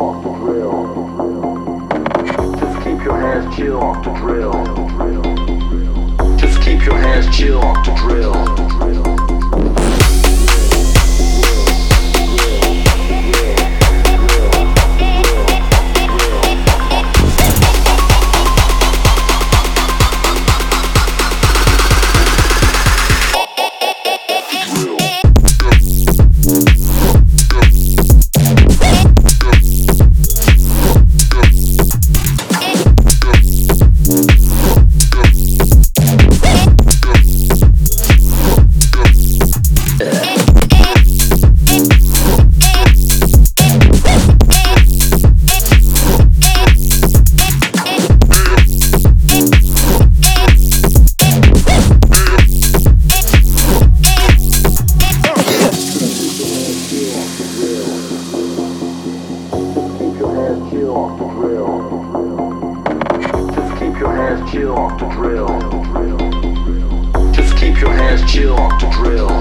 off the drill. Just keep your hands chill, off the drill. Just keep your hands chill, off the drill. Chill off the drill. Just keep your hands chill off the drill. Just keep your hands chill off the drill.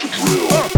Yeah.